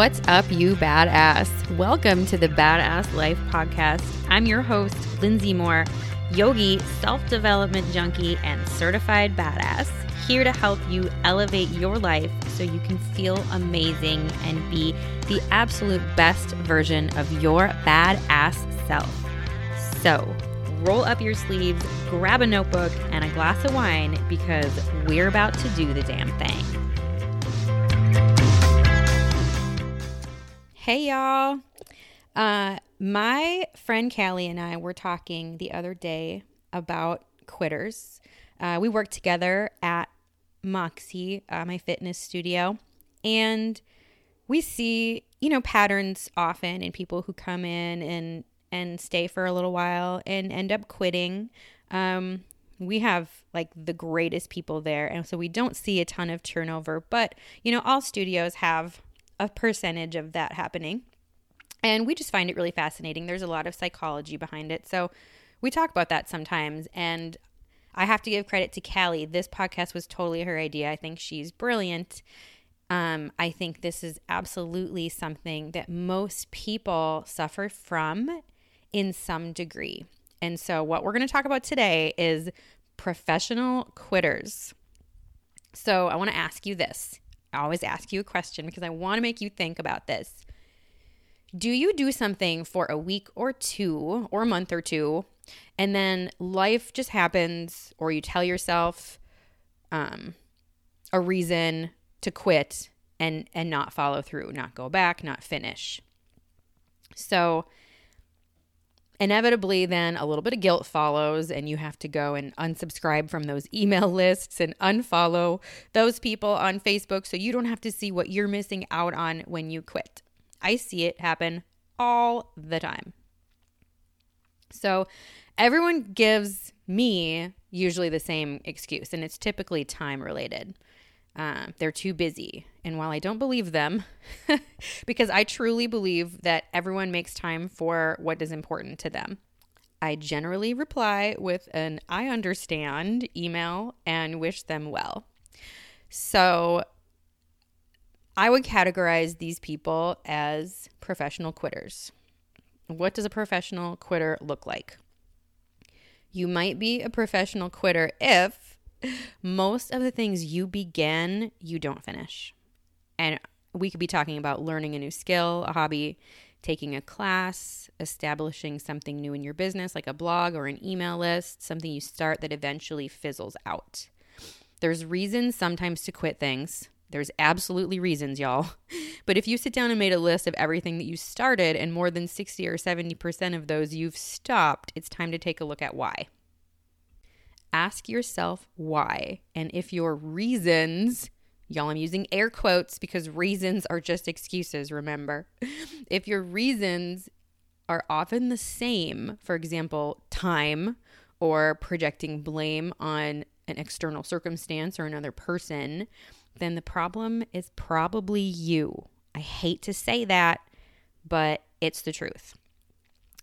What's up, you badass? Welcome to the Badass Life Podcast. I'm your host, Lindsay Moore, yogi, self development junkie, and certified badass, here to help you elevate your life so you can feel amazing and be the absolute best version of your badass self. So, roll up your sleeves, grab a notebook, and a glass of wine because we're about to do the damn thing. Hey, y'all. Uh, my friend Callie and I were talking the other day about quitters. Uh, we worked together at Moxie, uh, my fitness studio, and we see, you know, patterns often in people who come in and and stay for a little while and end up quitting. Um, we have like the greatest people there, and so we don't see a ton of turnover. But you know, all studios have a percentage of that happening. And we just find it really fascinating. There's a lot of psychology behind it. So we talk about that sometimes. And I have to give credit to Callie. This podcast was totally her idea. I think she's brilliant. Um, I think this is absolutely something that most people suffer from in some degree. And so, what we're going to talk about today is professional quitters. So, I want to ask you this I always ask you a question because I want to make you think about this. Do you do something for a week or two or a month or two, and then life just happens, or you tell yourself um, a reason to quit and and not follow through, not go back, not finish? So inevitably then a little bit of guilt follows and you have to go and unsubscribe from those email lists and unfollow those people on Facebook so you don't have to see what you're missing out on when you quit. I see it happen all the time. So everyone gives me usually the same excuse and it's typically time related. Uh, they're too busy. And while I don't believe them, because I truly believe that everyone makes time for what is important to them, I generally reply with an I understand email and wish them well. So I would categorize these people as professional quitters. What does a professional quitter look like? You might be a professional quitter if most of the things you begin, you don't finish. And we could be talking about learning a new skill, a hobby, taking a class, establishing something new in your business, like a blog or an email list, something you start that eventually fizzles out. There's reasons sometimes to quit things. There's absolutely reasons, y'all. But if you sit down and made a list of everything that you started and more than 60 or 70% of those you've stopped, it's time to take a look at why ask yourself why. And if your reasons, y'all, I'm using air quotes because reasons are just excuses, remember? if your reasons are often the same, for example, time or projecting blame on an external circumstance or another person, then the problem is probably you. I hate to say that, but it's the truth.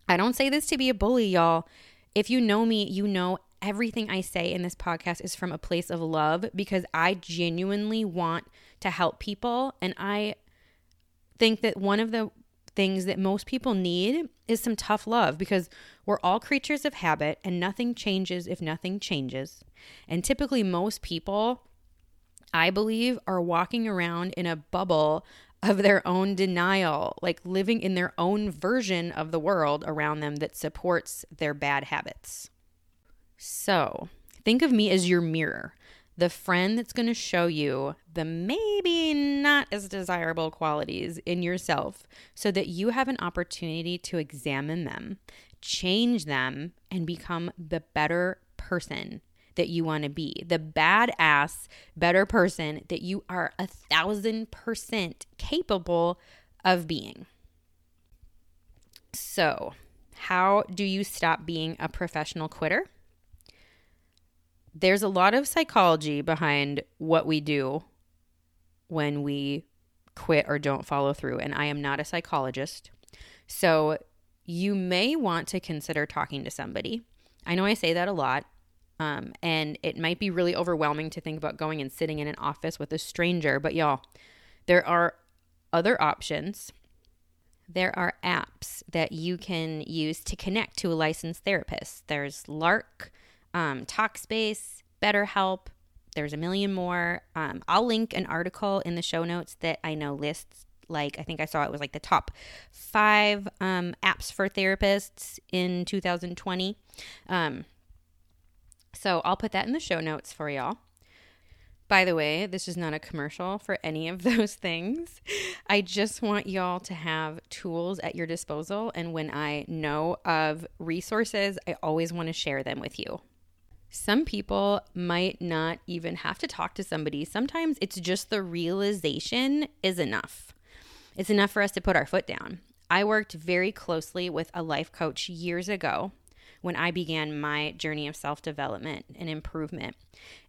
I don't say this to be a bully, y'all. If you know me, you know everything I say in this podcast is from a place of love because I genuinely want to help people. And I think that one of the things that most people need is some tough love because we're all creatures of habit and nothing changes if nothing changes. And typically, most people, I believe, are walking around in a bubble of their own denial, like living in their own version of the world around them that supports their bad habits. So think of me as your mirror, the friend that's going to show you the maybe not as desirable qualities in yourself so that you have an opportunity to examine them, change them, and become the better person that you want to be, the badass, better person that you are a thousand percent capable of being. So, how do you stop being a professional quitter? There's a lot of psychology behind what we do when we quit or don't follow through. And I am not a psychologist. So you may want to consider talking to somebody. I know I say that a lot. Um, and it might be really overwhelming to think about going and sitting in an office with a stranger. But y'all, there are other options, there are apps that you can use to connect to a licensed therapist. There's Lark, um, Talkspace, BetterHelp. There's a million more. Um, I'll link an article in the show notes that I know lists like I think I saw it was like the top five um, apps for therapists in 2020. Um, so I'll put that in the show notes for y'all. By the way, this is not a commercial for any of those things. I just want y'all to have tools at your disposal. And when I know of resources, I always want to share them with you. Some people might not even have to talk to somebody. Sometimes it's just the realization is enough. It's enough for us to put our foot down. I worked very closely with a life coach years ago when I began my journey of self development and improvement.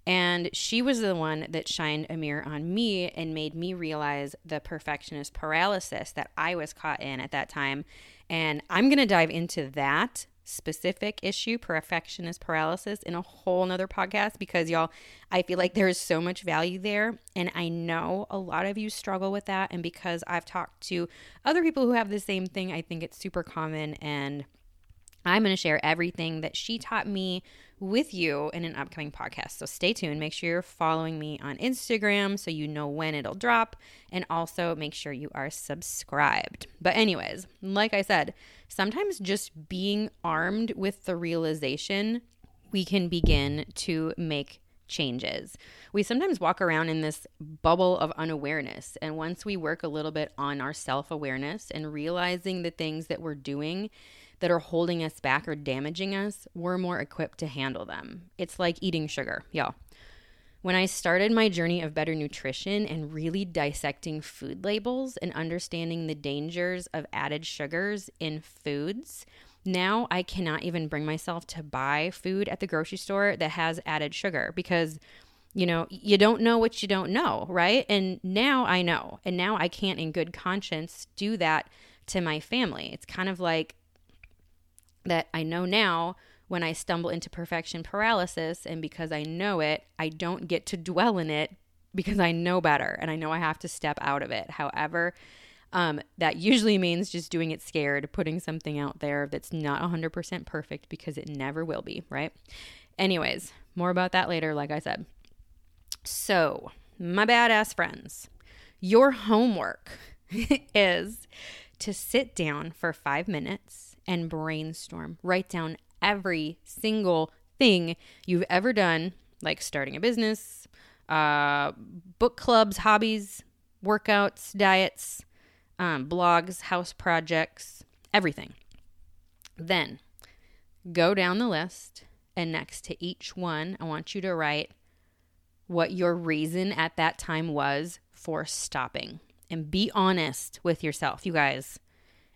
And she was the one that shined a mirror on me and made me realize the perfectionist paralysis that I was caught in at that time. And I'm going to dive into that specific issue, perfectionist paralysis, in a whole nother podcast because y'all, I feel like there is so much value there. And I know a lot of you struggle with that. And because I've talked to other people who have the same thing, I think it's super common. And I'm going to share everything that she taught me with you in an upcoming podcast. So stay tuned. Make sure you're following me on Instagram so you know when it'll drop. And also make sure you are subscribed. But, anyways, like I said, sometimes just being armed with the realization we can begin to make changes. We sometimes walk around in this bubble of unawareness. And once we work a little bit on our self awareness and realizing the things that we're doing, that are holding us back or damaging us, we're more equipped to handle them. It's like eating sugar, y'all. When I started my journey of better nutrition and really dissecting food labels and understanding the dangers of added sugars in foods, now I cannot even bring myself to buy food at the grocery store that has added sugar because you know, you don't know what you don't know, right? And now I know. And now I can't in good conscience do that to my family. It's kind of like that I know now when I stumble into perfection paralysis, and because I know it, I don't get to dwell in it because I know better and I know I have to step out of it. However, um, that usually means just doing it scared, putting something out there that's not 100% perfect because it never will be, right? Anyways, more about that later, like I said. So, my badass friends, your homework is to sit down for five minutes and brainstorm. Write down every single thing you've ever done, like starting a business, uh, book clubs, hobbies, workouts, diets, um, blogs, house projects, everything. Then go down the list, and next to each one, I want you to write what your reason at that time was for stopping. And be honest with yourself, you guys.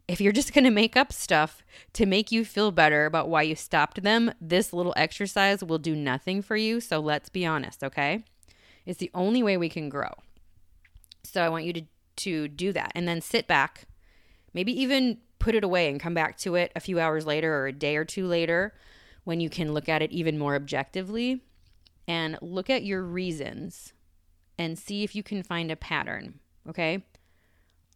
If you're just going to make up stuff to make you feel better about why you stopped them, this little exercise will do nothing for you. So let's be honest, okay? It's the only way we can grow. So I want you to, to do that and then sit back, maybe even put it away and come back to it a few hours later or a day or two later when you can look at it even more objectively and look at your reasons and see if you can find a pattern, okay?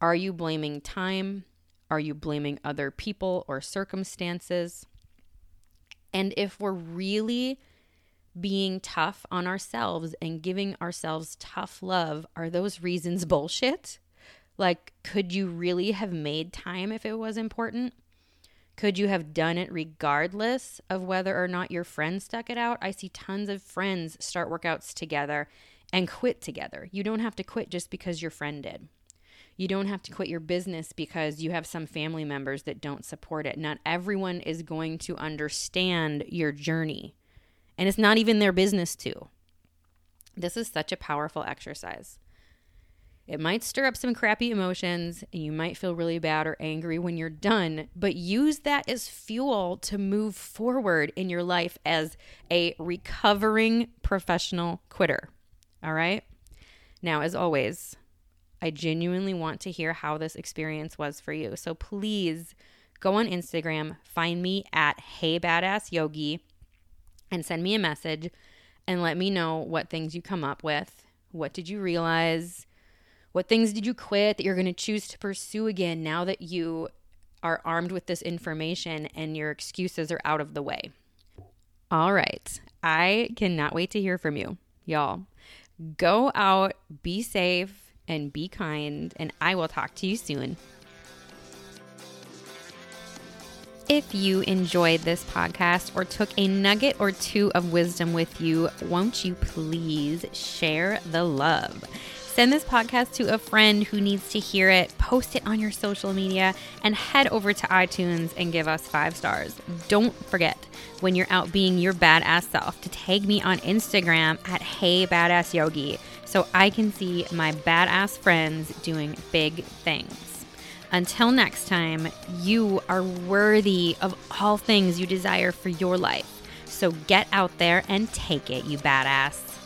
Are you blaming time? Are you blaming other people or circumstances? And if we're really being tough on ourselves and giving ourselves tough love, are those reasons bullshit? Like, could you really have made time if it was important? Could you have done it regardless of whether or not your friend stuck it out? I see tons of friends start workouts together and quit together. You don't have to quit just because your friend did. You don't have to quit your business because you have some family members that don't support it. Not everyone is going to understand your journey, and it's not even their business to. This is such a powerful exercise. It might stir up some crappy emotions, and you might feel really bad or angry when you're done, but use that as fuel to move forward in your life as a recovering professional quitter. All right? Now, as always, I genuinely want to hear how this experience was for you. So please go on Instagram, find me at Hey Badass Yogi, and send me a message and let me know what things you come up with. What did you realize? What things did you quit that you're going to choose to pursue again now that you are armed with this information and your excuses are out of the way? All right. I cannot wait to hear from you, y'all. Go out, be safe, and be kind, and I will talk to you soon. If you enjoyed this podcast or took a nugget or two of wisdom with you, won't you please share the love? Send this podcast to a friend who needs to hear it, post it on your social media, and head over to iTunes and give us five stars. Don't forget, when you're out being your badass self, to tag me on Instagram at Hey Badass Yogi so I can see my badass friends doing big things. Until next time, you are worthy of all things you desire for your life. So get out there and take it, you badass.